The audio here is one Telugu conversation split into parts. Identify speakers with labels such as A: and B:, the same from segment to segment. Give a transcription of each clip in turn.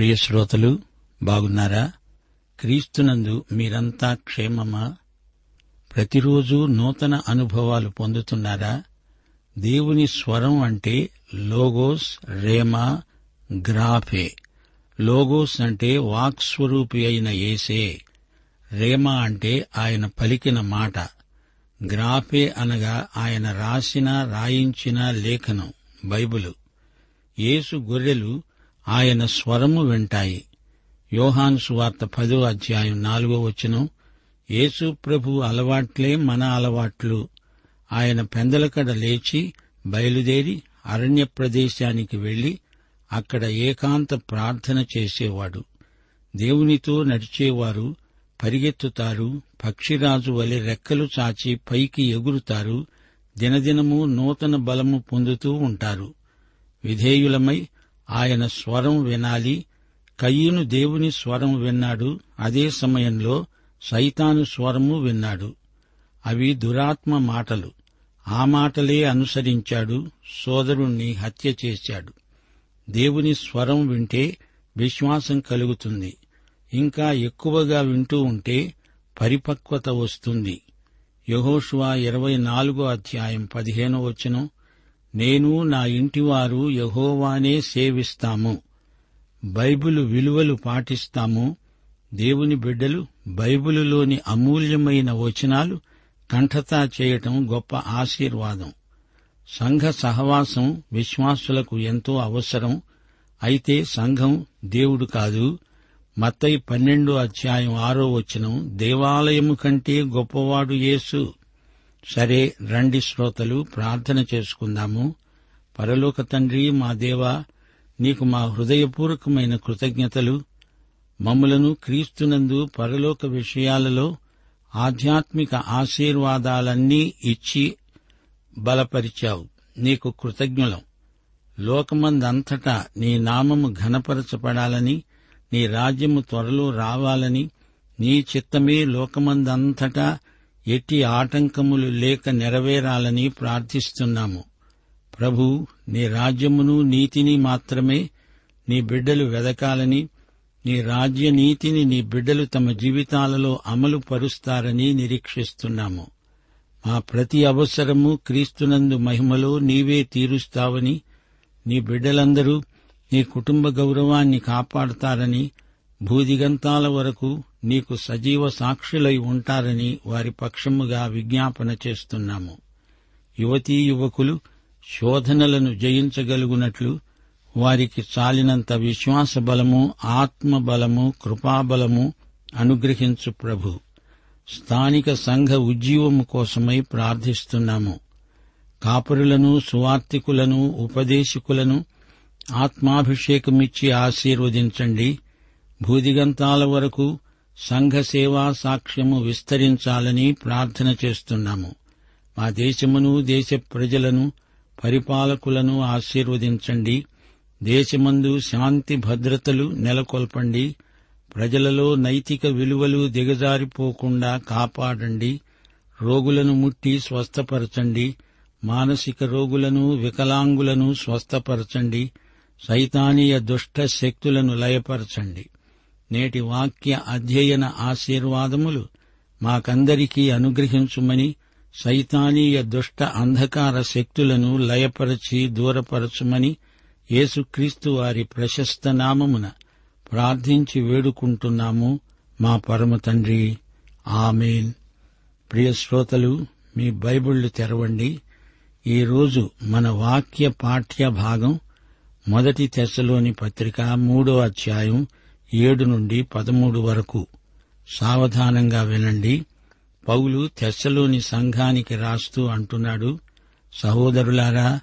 A: ప్రియ శ్రోతలు బాగున్నారా? క్రీస్తునందు మీరంతా క్షేమమా? ప్రతిరోజు నూతన అనుభవాలు పొందుతున్నారా? దేవుని స్వరం అంటే లోగోస్ రేమా గ్రాఫే. లోగోస్ అంటే వాక్స్వరూపి అయిన ఏసే రేమా అంటే ఆయన పలికిన మాట. గ్రాఫే అనగా ఆయన రాసిన రాయించిన లేఖనం బైబిలు. యేసు గొర్రెలు ఆయన స్వరము వింటాయి. యోహాను సువార్త పదో అధ్యాయం నాలుగో వచనం యేసు ప్రభు అలవాట్లే మన అలవాట్లు. ఆయన పెందలకడ లేచి బయలుదేరి అరణ్య ప్రదేశానికి వెళ్ళి అక్కడ ఏకాంత ప్రార్థన చేసేవాడు. దేవునితో నడిచేవారు పరిగెత్తుతారు పక్షిరాజు వలె రెక్కలు చాచి పైకి ఎగురుతారు దినదినము నూతన బలము పొందుతూ ఉంటారు. విధేయులమై ఆయన స్వరం వినాలి. కయ్యను దేవుని స్వరం విన్నాడు. అదే సమయంలో సైతాను స్వరము విన్నాడు. అవి దురాత్మ మాటలు. ఆ మాటలే అనుసరించాడు. సోదరుణ్ణి హత్య చేశాడు. దేవుని స్వరం వింటే విశ్వాసం కలుగుతుంది. ఇంకా ఎక్కువగా వింటూ ఉంటే పరిపక్వత వస్తుంది. యహోషువా ఇరవై నాలుగో అధ్యాయం పదిహేనో వచనం నేను నా ఇంటివారు యహోవానే సేవిస్తాము. బైబిలు విలువలు పాటిస్తాము. దేవుని బిడ్డలు బైబిలులోని అమూల్యమైన వచనాలు కంఠతా చేయటం గొప్ప ఆశీర్వాదం. సంఘ సహవాసం విశ్వాసులకు ఎంతో అవసరం. అయితే సంఘం దేవుడు కాదు. మత్తయి పన్నెండో అధ్యాయం ఆరో వచనం దేవాలయము కంటే గొప్పవాడు యేసు. సరే రండి శ్రోతలు ప్రార్థన చేసుకుందాము. పరలోక తండ్రి మా దేవా నీకు మా హృదయపూర్వకమైన కృతజ్ఞతలు. మమ్ములను క్రీస్తునందు పరలోక విషయాలలో ఆధ్యాత్మిక ఆశీర్వాదాలన్నీ ఇచ్చి బలపరిచావు. నీకు కృతజ్ఞులం. లోకమందంతటా నీ నామము ఘనపరచబడాలని నీ రాజ్యము త్వరలో రావాలని నీ చిత్తమే లోకమందంతటా ఎట్టి ఆటంకములు లేక నెరవేరాలని ప్రార్థిస్తున్నాము. ప్రభు నీ రాజ్యమును నీతిని మాత్రమే నీ బిడ్డలు వెదకాలని నీ రాజ్య నీతిని నీ బిడ్డలు తమ జీవితాలలో అమలు పరుస్తారని నిరీక్షిస్తున్నాము. మా ప్రతి అవసరము క్రీస్తునందు మహిమలో నీవే తీరుస్తావని నీ బిడ్డలందరూ నీ కుటుంబ గౌరవాన్ని కాపాడతారని భూదిగంతాల వరకు నీకు సజీవ సాక్షులై ఉంటారని వారి పక్షముగా విజ్ఞాపన చేస్తున్నాము. యువతీ యువకులు శోధనలను జయించగలుగునట్లు వారికి చాలినంత విశ్వాస బలము ఆత్మ బలము కృపాబలము అనుగ్రహించు ప్రభు. స్థానిక సంఘ ఉజ్జీవము కోసమై ప్రార్థిస్తున్నాము. కాపురులను సువార్తికులను ఉపదేశకులను ఆత్మాభిషేకమిచ్చి ఆశీర్వదించండి. భూదిగంతాల వరకు సంఘ సేవా సాక్ష్యము విస్తరించాలని ప్రార్థన చేస్తున్నాము. మా దేశమును దేశ ప్రజలను పరిపాలకులను ఆశీర్వదించండి. దేశమందు శాంతి భద్రతలు నెలకొల్పండి. ప్రజలలో నైతిక విలువలు దిగజారిపోకుండా కాపాడండి. రోగులను ముట్టి స్వస్థపరచండి. మానసిక రోగులను వికలాంగులను స్వస్థపరచండి. సైతానీయ దుష్ట శక్తులను లయపరచండి. నేటి వాక్య అధ్యయన ఆశీర్వాదములు మాకందరికీ అనుగ్రహించుమని సైతానీయ దుష్ట అంధకార శక్తులను లయపరచి దూరపరచుమని యేసుక్రీస్తు వారి ప్రశస్త నామమున ప్రార్థించి వేడుకుంటున్నాము మా పరమ తండ్రి. ఆమెన్. ప్రియ శ్రోతలు మీ బైబిళ్ళు తెరవండి. ఈరోజు మన వాక్య పాఠ్య భాగం మొదటి తెశలోని పత్రిక మూడో అధ్యాయం ఏడు నుండి పదమూడు వరకు. సావధానంగా వినండి. పౌలు తెస్సలోని సంఘానికి రాస్తూ అంటున్నాడు సహోదరులారా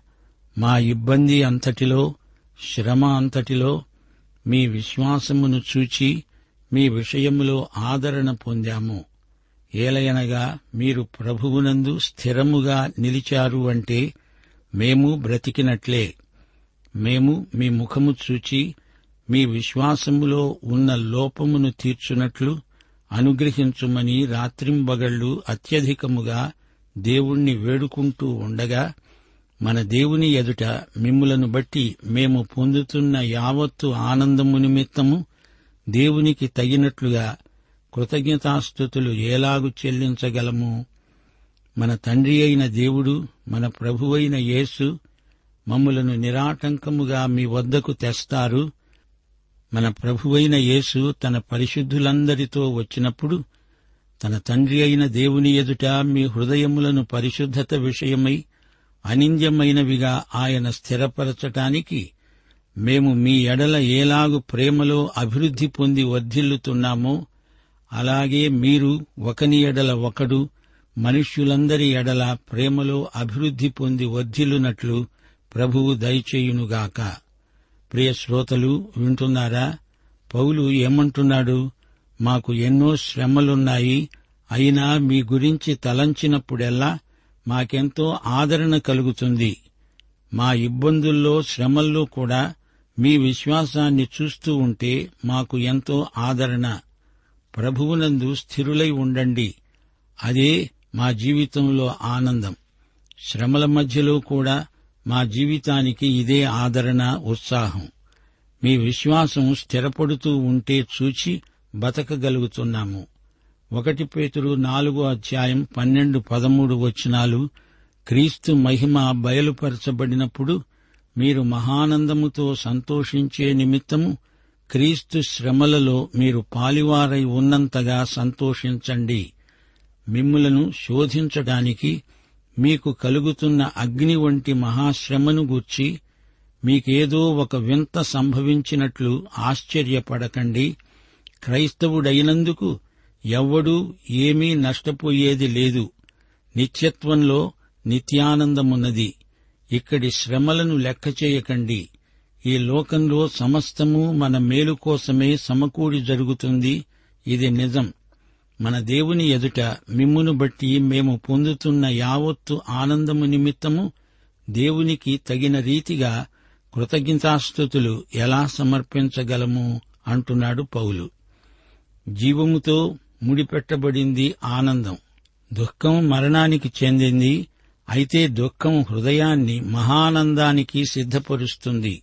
A: మా ఇబ్బంది అంతటిలో శ్రమ అంతటిలో మీ విశ్వాసమును చూచి మీ విషయములో ఆదరణ పొందాము. ఏలయనగా మీరు ప్రభువునందు స్థిరముగా నిలిచారు అంటే మేము బ్రతికినట్లే. మేము మీ ముఖము చూచి మీ విశ్వాసములో ఉన్న లోపమును తీర్చునట్లు అనుగ్రహించుమని రాత్రింబగళ్ళు అత్యధికముగా దేవుణ్ణి వేడుకుంటూ ఉండగా మన దేవుని ఎదుట మిమ్ములను బట్టి మేము పొందుతున్న యావత్తు ఆనందము నిమిత్తము దేవునికి తగినట్లుగా కృతజ్ఞతాస్థుతులు ఏలాగు చెల్లించగలము. మన తండ్రి అయిన దేవుడు మన ప్రభువైన యేసు మమ్ములను నిరాటంకముగా మీ వద్దకు తెస్తారు. మన ప్రభువైన యేసు తన పరిశుద్ధులందరితో వచ్చినప్పుడు తన తండ్రి అయిన దేవుని ఎదుట మీ హృదయములను పరిశుద్ధత విషయమై అనింద్యమైనవిగా ఆయన స్థిరపరచటానికి మేము మీ ఎడల ఏలాగు ప్రేమలో అభివృద్ధి పొంది వర్ధిల్లుతున్నామో అలాగే మీరు ఒకని ఎడల ఒకడు మనుష్యులందరి ఎడల ప్రేమలో అభివృద్ధి పొంది వర్ధిల్లునట్లు ప్రభువు దయచేయునుగాక. ప్రియ శ్రోతలు వింటున్నారా? పౌలు ఏమంటున్నాడు? మాకు ఎన్నో శ్రమలున్నాయి అయినా మీ గురించి తలంచినప్పుడెల్లా మాకెంతో ఆదరణ కలుగుతుంది. మా ఇబ్బందుల్లో శ్రమల్లో కూడా మీ విశ్వాసాన్ని చూస్తూ ఉంటే మాకు ఎంతో ఆదరణ. ప్రభువునందు స్థిరులై ఉండండి. అదే మా జీవితంలో ఆనందం. శ్రమల మధ్యలో కూడా మా జీవితానికి ఇదే ఆదరణ ఉత్సాహం. మీ విశ్వాసం స్థిరపడుతూ ఉంటే చూచి బతకగలుగుతున్నాము. ఒకటి పేతురు నాలుగో అధ్యాయం పన్నెండు పదమూడు వచనాలు క్రీస్తు మహిమ బయలుపరచబడినప్పుడు మీరు మహానందముతో సంతోషించే నిమిత్తము క్రీస్తు శ్రమలలో మీరు పాలివారై ఉన్నంతగా సంతోషించండి. మిమ్ములను శోధించడానికి మీకు కలుగుతున్న అగ్ని వంటి మహాశ్రమను గూర్చి మీకేదో ఒక వింత సంభవించినట్లు ఆశ్చర్యపడకండి. క్రైస్తవుడైనందుకు ఎవ్వడూ ఏమీ నష్టపోయేది లేదు. నిత్యత్వంలో నిత్యానందమున్నది. ఇక్కడి శ్రమలను లెక్క చేయకండి. ఈ లోకంలో సమస్తము మన మేలు కోసమే సమకూడి జరుగుతుంది. ఇది నిజం. మన దేవుని ఎదుట మిమ్మును బట్టి మేము పొందుతున్న యావత్తు ఆనందము నిమిత్తము దేవునికి తగిన రీతిగా కృతజ్ఞతాస్థుతులు ఎలా సమర్పించగలము అంటున్నాడు పౌలు. జీవముతో ముడిపెట్టబడింది ఆనందం. దుఃఖం మరణానికి చెందింది అయితే దుఃఖం హృదయాన్ని మహానందానికి సిద్ధపరుస్తుంది.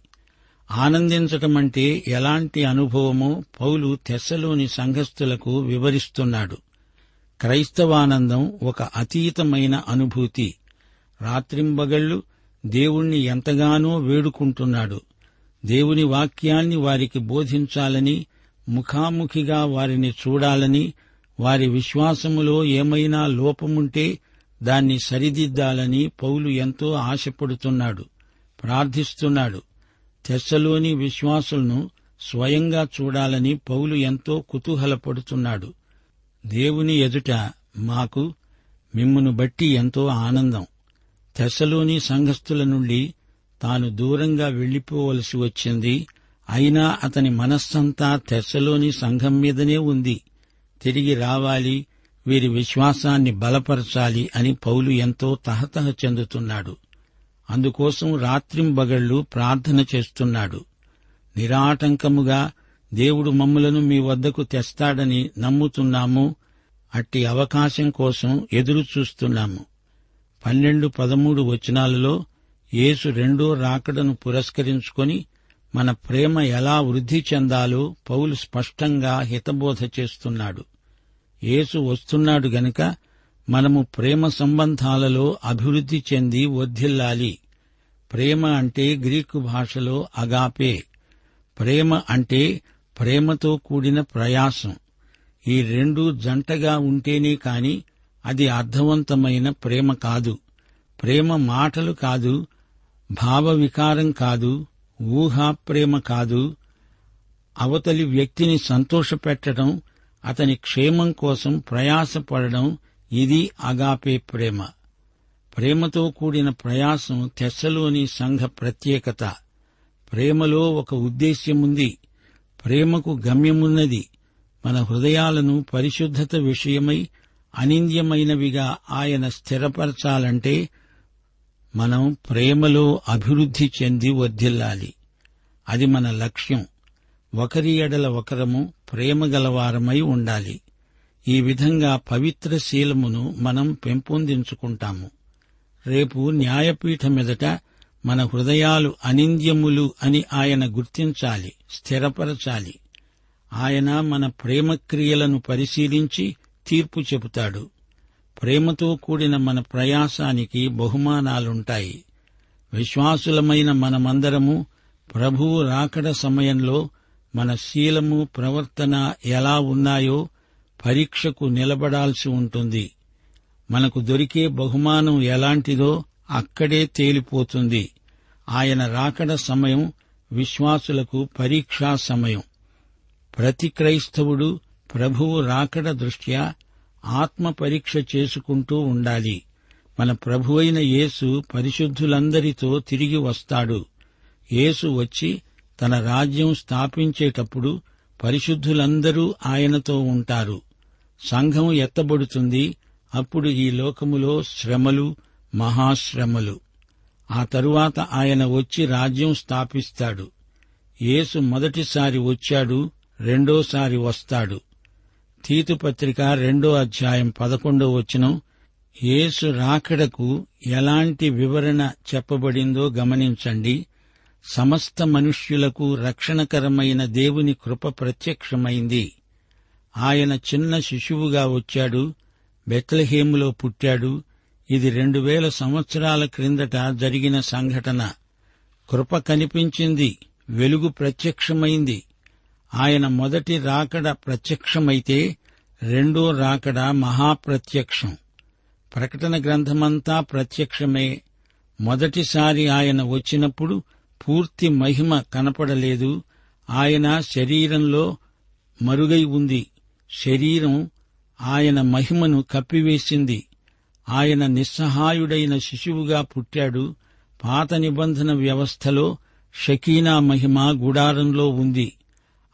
A: ఆనందించటమంటే ఎలాంటి అనుభవమో పౌలు తెస్సలోని సంఘస్థులకు వివరిస్తున్నాడు. క్రైస్తవానందం ఒక అతీతమైన అనుభూతి. రాత్రింబగళ్ళు దేవుణ్ణి ఎంతగానో వేడుకుంటున్నాడు. దేవుని వాక్యాన్ని వారికి బోధించాలని ముఖాముఖిగా వారిని చూడాలని వారి విశ్వాసములో ఏమైనా లోపముంటే దాన్ని సరిదిద్దాలని పౌలు ఎంతో ఆశపడుతున్నాడు ప్రార్థిస్తున్నాడు. తెస్సలోని విశ్వాసులను స్వయంగా చూడాలని పౌలు ఎంతో కుతూహలపడుతున్నాడు. దేవుని ఎదుట మాకు మిమ్మును బట్టి ఎంతో ఆనందం. తెస్సలోని సంఘస్థుల నుండి తాను దూరంగా వెళ్ళిపోవలసి వచ్చింది. అయినా అతని మనస్సంతా తెస్సలోని సంఘం మీదనే ఉంది. తిరిగి రావాలి వీరి విశ్వాసాన్ని బలపరచాలి అని పౌలు ఎంతో తహతహ చెందుతున్నాడు. అందుకోసం రాత్రింబగళ్ళు ప్రార్థన చేస్తున్నాడు. నిరాటంకముగా దేవుడు మమ్ములను మీ వద్దకు తెస్తాడని నమ్ముతున్నాము. అట్టి అవకాశం కోసం ఎదురు చూస్తున్నాము పన్నెండు పదమూడు వచనాలలో యేసు రెండో రాకడను పురస్కరించుకొని మన ప్రేమ ఎలా వృద్ధి చెందాలో పౌలు స్పష్టంగా హితబోధ చేస్తున్నాడు. యేసు వస్తున్నాడు గనుక మనము ప్రేమ సంబంధాలలో అభివృద్ధి చెంది వర్ధిల్లాలి ప్రేమ అంటే గ్రీకు భాషలో అగాపే. ప్రేమ అంటే ప్రేమతో కూడిన ప్రయాసం. ఈ రెండు జంటగా ఉంటేనే కాని అది అర్థవంతమైన ప్రేమ కాదు. ప్రేమ మాటలు కాదు భావ వికారం కాదు ఊహా ప్రేమ కాదు. అవతలి వ్యక్తిని సంతోషపెట్టడం అతని క్షేమం కోసం ప్రయాసపడడం ఇది అగాపే ప్రేమ. ప్రేమతో కూడిన ప్రయాసం తెస్సలోని సంఘ ప్రత్యేకత. ప్రేమలో ఒక ఉద్దేశ్యముంది. ప్రేమకు గమ్యమున్నది. మన హృదయాలను పరిశుద్ధత విషయమై అనింద్యమైనవిగా ఆయన స్థిరపరచాలంటే మనం ప్రేమలో అభివృద్ధి చెంది వర్ధిల్లాలి అది మన లక్ష్యం. ఒకరి ఎడల ఒకరము ప్రేమ గలవారమై ఉండాలి. ఈ విధంగా పవిత్ర శీలమును మనం పెంపొందించుకుంటాము. రేపు న్యాయపీఠమెదట మన హృదయాలు అనింద్యములు అని ఆయన గుర్తించాలి స్థిరపరచాలి. ఆయన మన ప్రేమక్రియలను పరిశీలించి తీర్పు చెబుతాడు. ప్రేమతో కూడిన మన ప్రయాసానికి బహుమానాలుంటాయి. విశ్వాసులమైన మనమందరము ప్రభువు రాకడ సమయంలో మన శీలము ప్రవర్తన ఎలా ఉన్నాయో పరీక్షకు నిలబడాల్సి ఉంటుంది. మనకు దొరికే బహుమానం ఎలాంటిదో అక్కడే తేలిపోతుంది. ఆయన రాకడ సమయం విశ్వాసులకు పరీక్షా సమయం. ప్రతి క్రైస్తవుడు ప్రభువు రాకడ దృష్ట్యా ఆత్మ పరీక్ష చేసుకుంటూ ఉండాలి. మన ప్రభువైన యేసు పరిశుద్ధులందరితో తిరిగి వస్తాడు. యేసు వచ్చి తన రాజ్యం స్థాపించేటప్పుడు పరిశుద్ధులందరూ ఆయనతో ఉంటారు. సంఘం ఎత్తబడుతుంది. అప్పుడు ఈ లోకములో శ్రమలు మహాశ్రమలు. ఆ తరువాత ఆయన వచ్చి రాజ్యం స్థాపిస్తాడు. యేసు మొదటిసారి వచ్చాడు రెండోసారి వస్తాడు. తీతుపత్రిక రెండో అధ్యాయం పదకొండో వచనం యేసు రాకడకు ఎలాంటి వివరణ చెప్పబడిందో గమనించండి. సమస్త మనుష్యులకు రక్షణకరమైన దేవుని కృప ప్రత్యక్షమైంది. ఆయన చిన్న శిశువుగా వచ్చాడు బెత్లహేములో పుట్టాడు. ఇది రెండు వేల సంవత్సరాల క్రిందట జరిగిన సంఘటన. కృప కనిపించింది వెలుగు ప్రత్యక్షమైంది. ఆయన మొదటి రాకడ ప్రత్యక్షమైతే రెండో రాకడ మహాప్రత్యక్షం. ప్రకటన గ్రంథమంతా ప్రత్యక్షమే. మొదటిసారి ఆయన వచ్చినప్పుడు పూర్తి మహిమ కనపడలేదు. ఆయన శరీరంలో మరుగై ఉంది. శరీరం ఆయన మహిమను కప్పివేసింది. ఆయన నిస్సహాయుడైన శిశువుగా పుట్టాడు. పాత నిబంధన వ్యవస్థలో షకీనా మహిమ గుడారంలో ఉంది.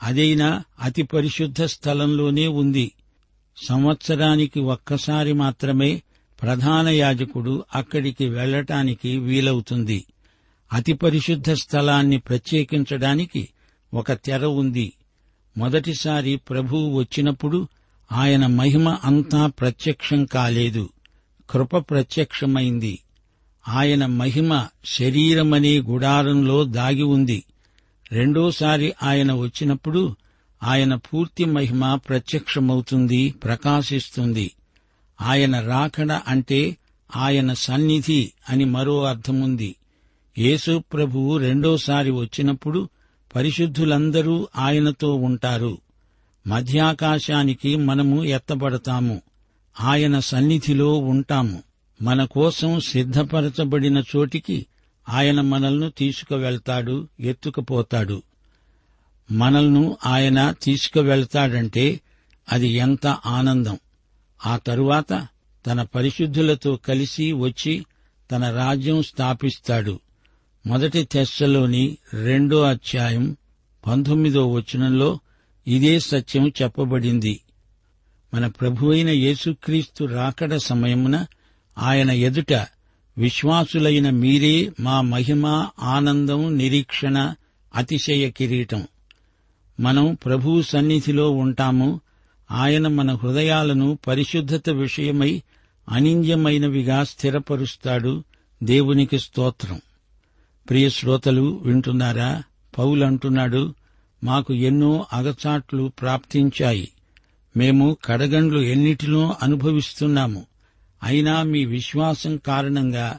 A: అదైనా అతి పరిశుద్ధ స్థలంలోనే ఉంది. సంవత్సరానికి ఒక్కసారి మాత్రమే ప్రధాన యాజకుడు అక్కడికి వెళ్ళటానికి వీలవుతుంది. అతి పరిశుద్ధ స్థలాన్ని ప్రత్యేకించడానికి ఒక తెర ఉంది. మొదటిసారి ప్రభువు వచ్చినప్పుడు ఆయన మహిమ అంతా ప్రత్యక్షం కాలేదు. కృప ప్రత్యక్షమైంది. ఆయన మహిమ శరీరమనే గుడారంలో దాగి ఉంది. రెండోసారి ఆయన వచ్చినప్పుడు ఆయన పూర్తి మహిమ ప్రత్యక్షమవుతుంది ప్రకాశిస్తుంది. ఆయన రాకడ అంటే ఆయన సన్నిధి అని మరో అర్థముంది. యేసు ప్రభువు రెండోసారి వచ్చినప్పుడు పరిశుద్ధులందరూ ఆయనతో ఉంటారు. మధ్యాకాశానికి మనము ఎత్తబడతాము. ఆయన సన్నిధిలో ఉంటాము. మన కోసం సిద్ధపరచబడిన చోటికి ఆయన మనల్ని తీసుకువెళ్తాడు ఎత్తుకుపోతాడు. మనల్ను ఆయన తీసుకువెళ్తాడంటే అది ఎంత ఆనందం. ఆ తరువాత తన పరిశుద్ధులతో కలిసి వచ్చి తన రాజ్యం స్థాపిస్తాడు. మొదటి తెస్సలోని రెండో అధ్యాయం పంతొమ్మిదో వచనంలో ఇదే సత్యం చెప్పబడింది. మన ప్రభువైన యేసుక్రీస్తు రాకడ సమయమున ఆయన ఎదుట విశ్వాసులైన మీరే మా మహిమ ఆనందం నిరీక్షణ అతిశయ కిరీటం. మనం ప్రభువు సన్నిధిలో ఉంటాము. ఆయన మన హృదయాలను పరిశుద్ధత విషయమై అనింద్యమైనవిగా స్థిరపరుస్తాడు. దేవునికి స్తోత్రం. ప్రియ శ్రోతలు వింటున్నారా? పౌలు అంటున్నాడు మాకు ఎన్నో అగచాట్లు ప్రాప్తించాయి. మేము కడగండ్లు ఎన్నిటిలో అనుభవిస్తున్నాము. అయినా మీ విశ్వాసం కారణంగా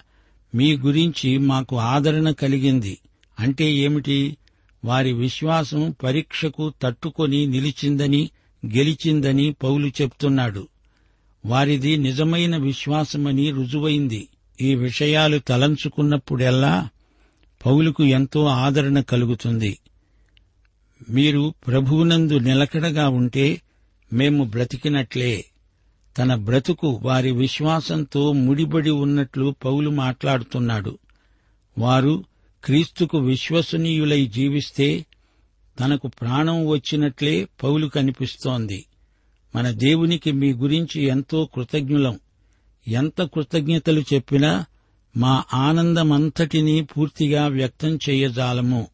A: మీ గురించి మాకు ఆదరణ కలిగింది. అంటే ఏమిటి? వారి విశ్వాసం పరీక్షకు తట్టుకొని నిలిచిందని గెలిచిందని పౌలు చెప్తున్నాడు. వారిది నిజమైన విశ్వాసమని రుజువైంది. ఈ విషయాలు తలంచుకున్నప్పుడెల్లా పౌలుకు ఎంతో ఆదరణ కలుగుతుంది. మీరు ప్రభువునందు నిలకడగా ఉంటే మేము బ్రతికినట్లే. తన బ్రతుకు వారి విశ్వాసంతో ముడిబడి ఉన్నట్లు పౌలు మాట్లాడుతున్నాడు. వారు క్రీస్తుకు విశ్వసనీయులై జీవిస్తే తనకు ప్రాణం వచ్చినట్లే పౌలు కనిపిస్తోంది. మన దేవునికి మీ గురించి ఎంతో కృతజ్ఞులం. ఎంత కృతజ్ఞతలు చెప్పినా మా ఆనందమంతటినీ పూర్తిగా వ్యక్తం చేయజాలము.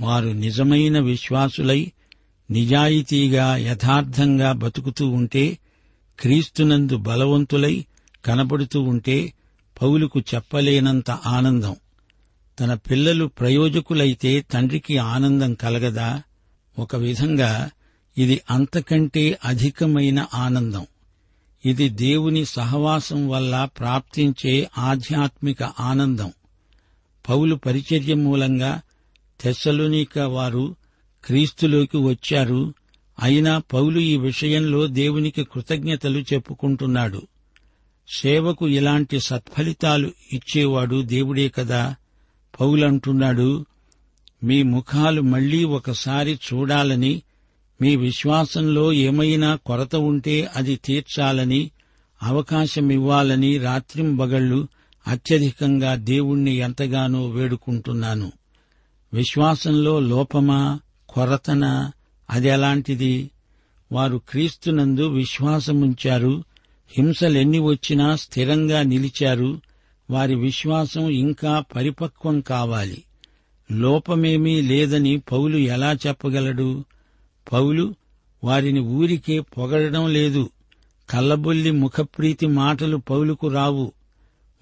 A: వారు నిజమైన విశ్వాసులై నిజాయితీగా యథార్థంగా బతుకుతూ ఉంటే క్రీస్తునందు బలవంతులై కనబడుతూ ఉంటే పౌలుకు చెప్పలేనంత ఆనందం. తన పిల్లలు ప్రయోజకులైతే తండ్రికి ఆనందం కలగదా? ఒక విధంగా ఇది అంతకంటే అధికమైన ఆనందం. ఇది దేవుని సహవాసం వల్ల ప్రాప్తించే ఆధ్యాత్మిక ఆనందం. పౌలు పరిచర్య మూలంగా తెస్సలోనిక వారు క్రీస్తులోకి వచ్చారు. అయినా పౌలు ఈ విషయంలో దేవునికి కృతజ్ఞతలు చెప్పుకుంటున్నాడు. సేవకు ఇలాంటి సత్ఫలితాలు ఇచ్చేవాడు దేవుడే కదా? పౌలంటున్నాడు మీ ముఖాలు మళ్ళీ ఒకసారి చూడాలని మీ విశ్వాసంలో ఏమైనా కొరత ఉంటే అది తీర్చాలని అవకాశమివ్వాలని రాత్రింబగళ్ళు అత్యధికంగా దేవుణ్ణి ఎంతగానో వేడుకుంటున్నాను. విశ్వాసంలో లోపమా కొరతనా అది ఎలాంటిది? వారు క్రీస్తునందు విశ్వాసముంచారు హింసలెన్ని వచ్చినా స్థిరంగా నిలిచారు వారి విశ్వాసం ఇంకా పరిపక్వం కావాలి. లోపమేమీ లేదని పౌలు ఎలా చెప్పగలడు? పౌలు వారిని ఊరికే పొగడడం లేదు. కల్లబొల్లి ముఖప్రీతి మాటలు పౌలుకు రావు.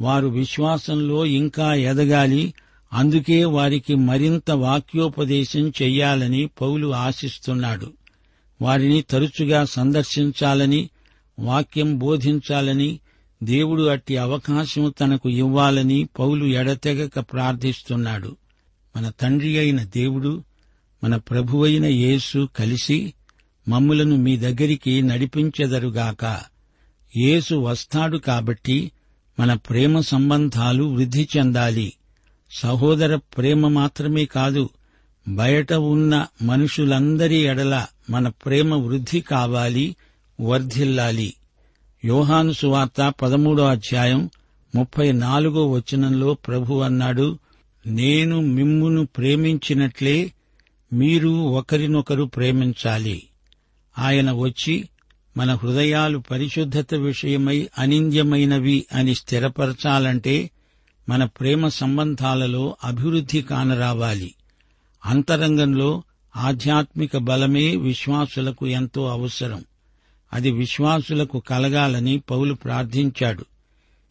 A: వారు విశ్వాసంలో ఇంకా ఎదగాలి. అందుకే వారికి మరింత వాక్యోపదేశం చెయ్యాలని పౌలు ఆశిస్తున్నాడు. వారిని తరచుగా సందర్శించాలని వాక్యం బోధించాలని దేవుడు అట్టి అవకాశం తనకు ఇవ్వాలని పౌలు ఎడతెగక ప్రార్థిస్తున్నాడు. మన తండ్రి అయిన దేవుడు మన ప్రభువైన యేసు కలిసి మమ్ములను మీ దగ్గరికి నడిపించెదరుగాక. యేసు వస్తాడు కాబట్టి మన ప్రేమ సంబంధాలు వృద్ధి చెందాలి. సహోదర ప్రేమ మాత్రమే కాదు బయట ఉన్న మనుషులందరి ఎడల మన ప్రేమ వృద్ధి కావాలి వర్ధిల్లాలి. యోహాను సువార్త పదమూడో అధ్యాయం ముప్పై నాలుగో వచనంలో ప్రభు అన్నాడు నేను మిమ్మును ప్రేమించినట్లే మీరు ఒకరినొకరు ప్రేమించాలి. ఆయన వచ్చి మన హృదయాలు పరిశుద్ధత విషయమై అనింద్యమైనవి అని స్థిరపరచాలంటే మన ప్రేమ సంబంధాలలో అభివృద్ధి కానరావాలి. అంతరంగంలో ఆధ్యాత్మిక బలమే విశ్వాసులకు ఎంతో అవసరం. అది విశ్వాసులకు కలగాలని పౌలు ప్రార్థించాడు.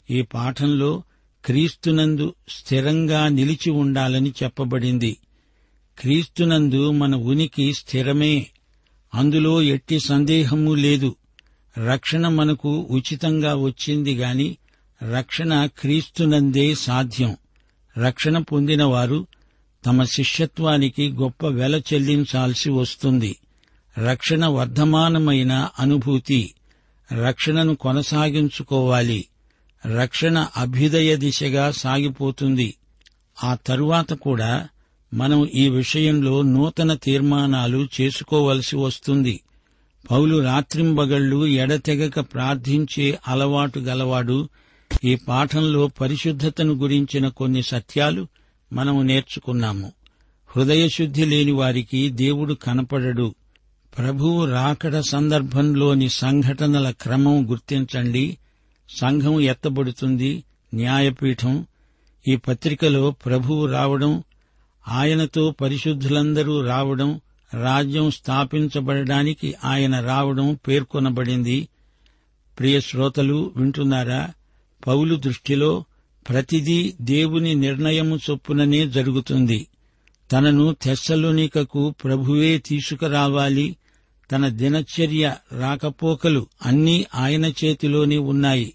A: ఈ పాఠంలో క్రీస్తునందు స్థిరంగా నిలిచి ఉండాలని చెప్పబడింది. క్రీస్తునందు మన ఉనికి స్థిరమే. అందులో ఎట్టి సందేహము లేదు. రక్షణ మనకు ఉచితంగా వచ్చింది గాని రక్షణ క్రీస్తునందే సాధ్యం. రక్షణ పొందినవారు తమ శిష్యత్వానికి గొప్ప వెల చెల్లించాల్సి వస్తుంది. రక్షణ వర్ధమానమైన అనుభూతి. రక్షణను కొనసాగించుకోవాలి. రక్షణ అభ్యుదయ దిశగా సాగిపోతుంది. ఆ తరువాత కూడా మనం ఈ విషయంలో నూతన తీర్మానాలు చేసుకోవలసి వస్తుంది. పౌలు రాత్రింబగళ్ళు ఎడతెగక ప్రార్థించే అలవాటు గలవాడు ఈ పాఠంలో పరిశుద్ధతను గురించిన కొన్ని సత్యాలు మనం నేర్చుకున్నాము. హృదయశుద్ధి లేని వారికి దేవుడు కనపడడు. ప్రభువు రాకడ సందర్భంలోని సంఘటనల క్రమం గుర్తించండి. సంఘం ఎత్తబడుతుంది. న్యాయపీఠం ఈ పత్రికలో ప్రభువు రావడం ఆయనతో పరిశుద్ధులందరూ రావడం రాజ్యం స్థాపించబడడానికి ఆయన రావడం పేర్కొనబడింది. ప్రియ శ్రోతలు వింటున్నారా? పౌలు దృష్టిలో ప్రతిదీ దేవుని నిర్ణయము చొప్పుననే జరుగుతుంది. తనను తెస్సలోనికకు ప్రభువే తీసుకురావాలి. తన దినచర్య రాకపోకలు అన్నీ ఆయన చేతిలోనే ఉన్నాయి.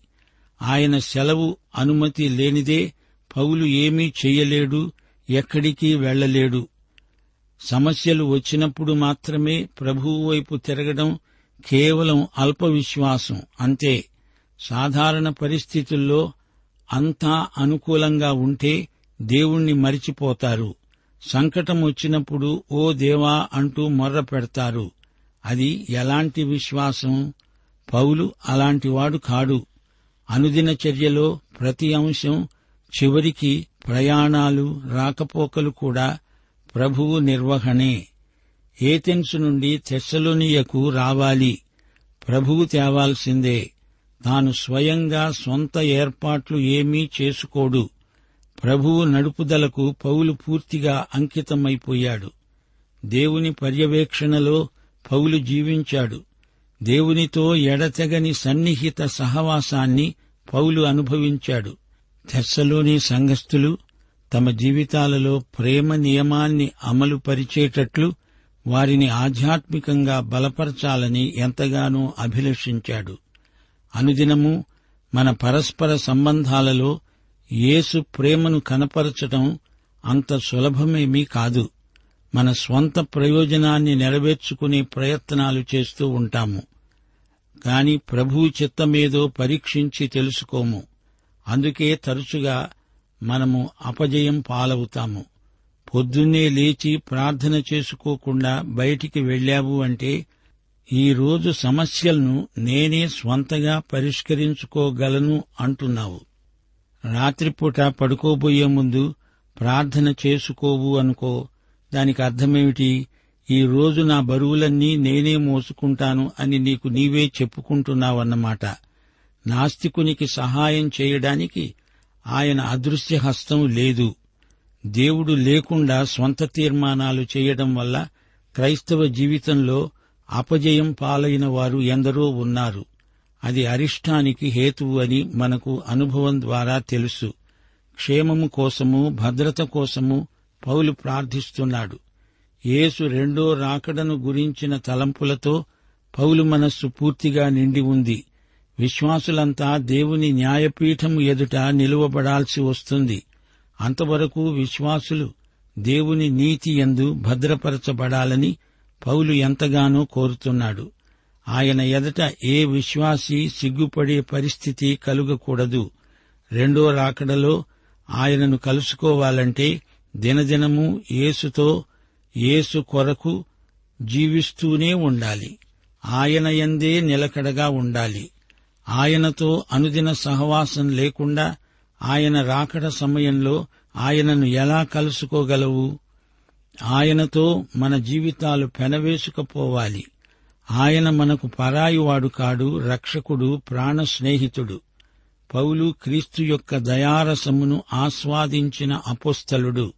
A: ఆయన సెలవు అనుమతి లేనిదే పౌలు ఏమీ చెయ్యలేడు ఎక్కడికి వెళ్ళలేడు సమస్యలు వచ్చినప్పుడు మాత్రమే ప్రభువు వైపు తిరగడం కేవలం అల్ప విశ్వాసం అంతే. సాధారణ పరిస్థితుల్లో అంతా అనుకూలంగా ఉంటే దేవుణ్ణి మరిచిపోతారు. సంకటం వచ్చినప్పుడు ఓ దేవా అంటూ మొర్ర పెడతారు. అది ఎలాంటి విశ్వాసం? పౌలు అలాంటివాడు కాడు. అనుదిన చర్యలో ప్రతి అంశం చివరికి ప్రయాణాలు రాకపోకలు కూడా ప్రభువు నిర్వహణే. ఏథెన్సు నుండి తెస్సలోనియకు రావాలి. ప్రభువు తేవాల్సిందే. తాను స్వయంగా సొంత ఏర్పాట్లు ఏమీ చేసుకోడు. ప్రభువు నడుపుదలకు పౌలు పూర్తిగా అంకితమైపోయాడు. దేవుని పర్యవేక్షణలో పౌలు జీవించాడు. దేవునితో ఎడతెగని సన్నిహిత సహవాసాన్ని పౌలు అనుభవించాడు. తెస్సలోని సంఘస్థులు తమ జీవితాలలో ప్రేమ నియమాన్ని అమలు పరిచేటట్లు వారిని ఆధ్యాత్మికంగా బలపరచాలని ఎంతగానో అభిలషించాడు. అనుదినము మన పరస్పర సంబంధాలలో యేసు ప్రేమను కనపరచటం అంత సులభమేమీ కాదు. మన స్వంత ప్రయోజనాన్ని నెరవేర్చుకునే ప్రయత్నాలు చేస్తూ ఉంటాము. కాని ప్రభువు చిత్తమేదో పరీక్షించి తెలుసుకోము. అందుకే తరచుగా మనము అపజయం పాలవుతాము. పొద్దున్నే లేచి ప్రార్థన చేసుకోకుండా బయటికి వెళ్ళావు అంటే ఈరోజు సమస్యలను నేనే స్వంతగా పరిష్కరించుకోగలను అంటున్నావు. రాత్రిపూట పడుకోబోయే ముందు ప్రార్థన చేసుకోవు అనుకో. దానికి అర్థమేమిటి? ఈ రోజు నా బరువులన్నీ నేనే మోసుకుంటాను అని నీకు నీవే చెప్పుకుంటున్నావన్నమాట. నాస్తికునికి సహాయం చేయడానికి ఆయన అదృశ్య హస్తం లేదు. దేవుడు లేకుండా స్వంత తీర్మానాలు చేయడం వల్ల క్రైస్తవ జీవితంలో అపజయం పాలైన వారు ఎందరో ఉన్నారు. అది అరిష్టానికి హేతువు అని మనకు అనుభవం ద్వారా తెలుసు. క్షేమము కోసము భద్రత కోసము పౌలు ప్రార్థిస్తున్నాడు. యేసు రెండో రాకడను గురించిన తలంపులతో పౌలు మనస్సు పూర్తిగా నిండి ఉంది. విశ్వాసులంతా దేవుని న్యాయపీఠం ఎదుట నిలువబడాల్సి వస్తుంది. అంతవరకు విశ్వాసులు దేవుని నీతి ఎందు భద్రపరచబడాలని పౌలు ఎంతగానో కోరుతున్నాడు. ఆయన ఎదట ఏ విశ్వాసి సిగ్గుపడే పరిస్థితి కలుగకూడదు. రెండో రాకడలో ఆయనను కలుసుకోవాలంటే దినదినము యేసుతో యేసు కొరకు జీవిస్తూనే ఉండాలి. ఆయన ఎందే నిలకడగా ఉండాలి. ఆయనతో అనుదిన సహవాసం లేకుండా ఆయన రాకడ సమయంలో ఆయనను ఎలా కలుసుకోగలవు? ఆయనతో మన జీవితాలు పెనవేసుకపోవాలి. ఆయన మనకు పరాయివాడు కాడు రక్షకుడు ప్రాణ స్నేహితుడు. పౌలు క్రీస్తు యొక్క దయారసమును ఆస్వాదించిన అపోస్తలుడు.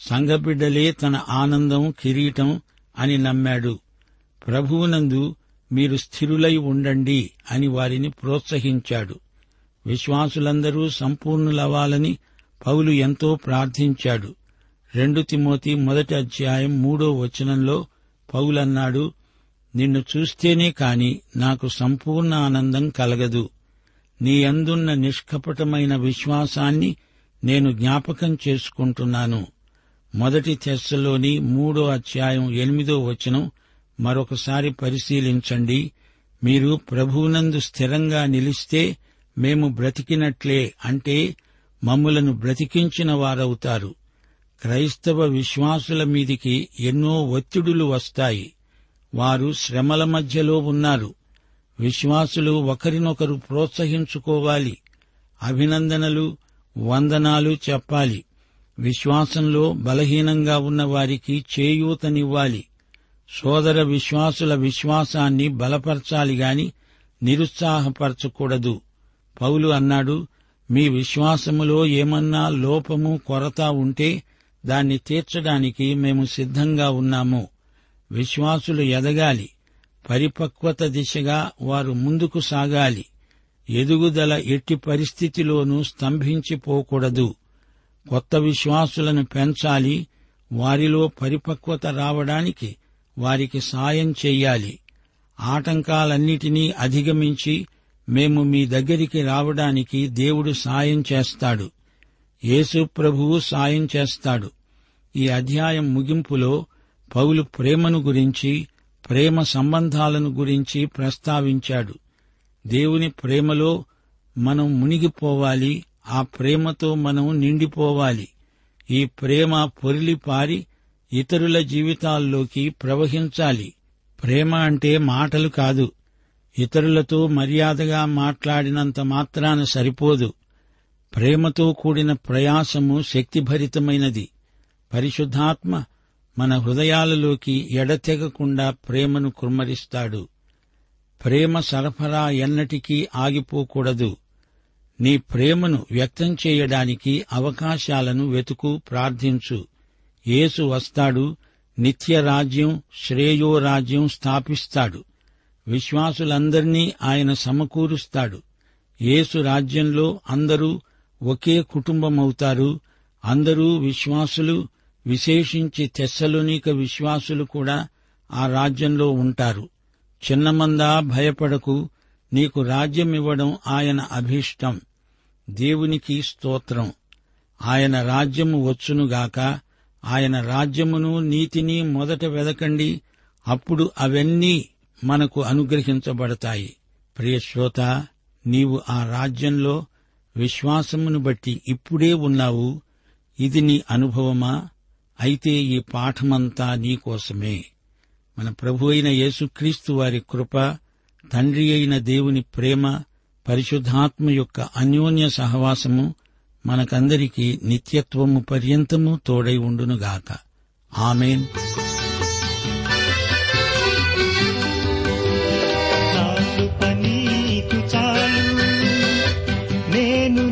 A: సంఘబిడ్డలే తన ఆనందం కిరీటం అని నమ్మాడు. ప్రభువునందు మీరు స్థిరులై ఉండండి అని వారిని ప్రోత్సహించాడు. విశ్వాసులందరూ సంపూర్ణులవ్వాలని పౌలు ఎంతో ప్రార్థించాడు. రెండు తిమోతి మొదటి అధ్యాయం మూడో వచనంలో పౌలన్నాడు నిన్ను చూస్తేనే కాని నాకు సంపూర్ణ ఆనందం కలగదు. నీ అందున్న నిష్కపటమైన విశ్వాసాన్ని నేను జ్ఞాపకం చేసుకుంటున్నాను. మొదటి తెస్సలోని మూడో అధ్యాయం ఎనిమిదో వచనం మరొకసారి పరిశీలించండి. మీరు ప్రభువునందు స్థిరంగా నిలిస్తే మేము బ్రతికినట్లే అంటే మమ్ములను బ్రతికించిన వారవుతారు. క్రైస్తవ విశ్వాసుల మీదికి ఎన్నో ఒత్తిడులు వస్తాయి. వారు శ్రమల మధ్యలో ఉన్నారు. విశ్వాసులు ఒకరినొకరు ప్రోత్సహించుకోవాలి. అభినందనలు వందనాలు చెప్పాలి. విశ్వాసంలో బలహీనంగా ఉన్న వారికి చేయూతనివ్వాలి. సోదర విశ్వాసుల విశ్వాసాన్ని బలపరచాలి గాని నిరుత్సాహపరచకూడదు. పౌలు అన్నాడు మీ విశ్వాసములో ఏమన్నా లోపము కొరత ఉంటే దాన్ని తీర్చడానికి మేము సిద్ధంగా ఉన్నాము. విశ్వాసులు ఎదగాలి. పరిపక్వత దిశగా వారు ముందుకు సాగాలి. ఎదుగుదల ఎట్టి పరిస్థితిలోనూ స్తంభించిపోకూడదు. కొత్త విశ్వాసులను పెంచాలి. వారిలో పరిపక్వత రావడానికి వారికి సాయం చెయ్యాలి. ఆటంకాలన్నిటినీ అధిగమించి మేము మీ దగ్గరికి రావడానికి దేవుడు సాయం చేస్తాడు. యేసు ప్రభువు సాయం చేస్తాడు. ఈ అధ్యాయం ముగింపులో పౌలు ప్రేమను గురించి ప్రేమ సంబంధాలను గురించి ప్రస్తావించాడు. దేవుని ప్రేమలో మనం మునిగిపోవాలి ఆ ప్రేమతో మనం నిండిపోవాలి. ఈ ప్రేమ పొరిలిపారి ఇతరుల జీవితాల్లోకి ప్రవహించాలి. ప్రేమ అంటే మాటలు కాదు. ఇతరులతో మర్యాదగా మాట్లాడినంత మాత్రాన సరిపోదు. ప్రేమతో కూడిన ప్రయాసము శక్తిభరితమైనది. పరిశుద్ధాత్మ మన హృదయాలలోకి ఎడతెగకుండా ప్రేమను కుమ్మరిస్తాడు. ప్రేమ సరఫరా ఎన్నటికీ ఆగిపోకూడదు. నీ ప్రేమను వ్యక్తం చేయడానికి అవకాశాలను వెతుకు ప్రార్థించు. యేసు వస్తాడు నిత్య రాజ్యం శ్రేయో రాజ్యం స్థాపిస్తాడు. విశ్వాసులందర్నీ ఆయన సమకూరుస్తాడు. యేసు రాజ్యంలో అందరూ ఒకే కుటుంబమవుతారు. అందరూ విశ్వాసులు విశేషించి తెస్సలోనిక విశ్వాసులు కూడా ఆ రాజ్యంలో ఉంటారు. చిన్నమందా భయపడకు నీకు రాజ్యమివ్వడం ఆయన అభీష్టం. దేవునికి స్తోత్రం. ఆయన రాజ్యము వచ్చునుగాక ఆయన రాజ్యమును నీతిని మొదట వెదకండి. అప్పుడు అవన్నీ మనకు అనుగ్రహించబడతాయి. ప్రియశ్రోత నీవు ఆ రాజ్యంలో విశ్వాసమును బట్టి ఇప్పుడే ఉన్నావు. ఇది నీ అనుభవమా? అయితే ఈ పాఠమంతా నీకోసమే మన ప్రభు అయిన యేసుక్రీస్తు వారి కృప తండ్రి అయిన దేవుని ప్రేమ పరిశుద్ధాత్మ యొక్క అన్యోన్య సహవాసము మనకందరికీ నిత్యత్వము పర్యంతము తోడై ఉండునుగాక. ఆమెన్.
B: నాకు చాలు మేలు.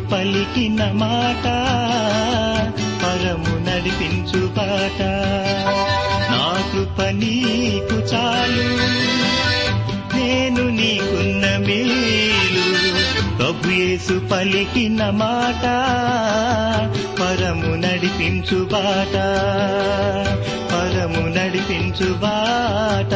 B: పలికిన మాట పరము నడిపించు పాట నాకు పనీకు చాలు. యేసు పలికిన మాట పరము నడిపించు బాట పరము నడిపించు బాట.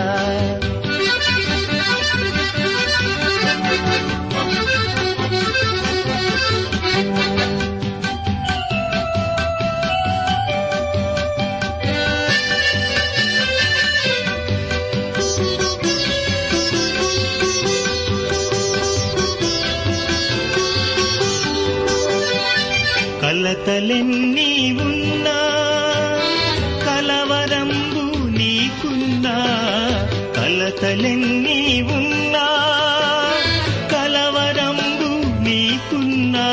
B: కలతలెన్నీ ఉన్నా కలవరంబు నీకున్నా కలతలెన్నీ ఉన్నా కలవరంబు నీకున్నా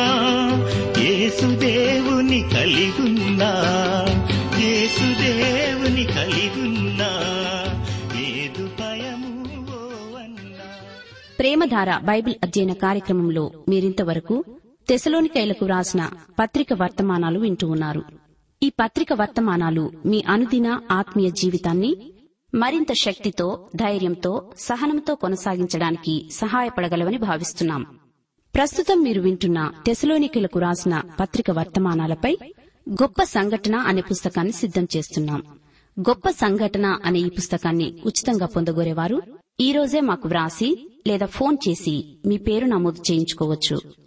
B: యేసుదేవుని కలిగున్నా యేసుదేవుని కలిగున్నా
C: ప్రేమధార బైబిల్ అధ్యయన కార్యక్రమంలో మీరింతవరకు తెసలోనికైలకు వ్రాసిన పత్రిక వర్తమానాలు వింటూ ఉన్నారు. ఈ పత్రిక వర్తమానాలు మీ అనుదిన ఆత్మీయ జీవితాన్ని మరింత శక్తితో ధైర్యంతో సహనంతో కొనసాగించడానికి సహాయపడగలవని భావిస్తున్నాం. ప్రస్తుతం మీరు వింటున్న తెసలోనికలకు రాసిన పత్రిక వర్తమానాలపై గొప్ప సంఘటన అనే పుస్తకాన్ని సిద్ధం చేస్తున్నాం. గొప్ప సంఘటన అనే ఈ పుస్తకాన్ని ఉచితంగా పొందగోరేవారు ఈ రోజే మాకు వ్రాసి లేదా ఫోన్ చేసి మీ పేరు నమోదు చేయించుకోవచ్చు.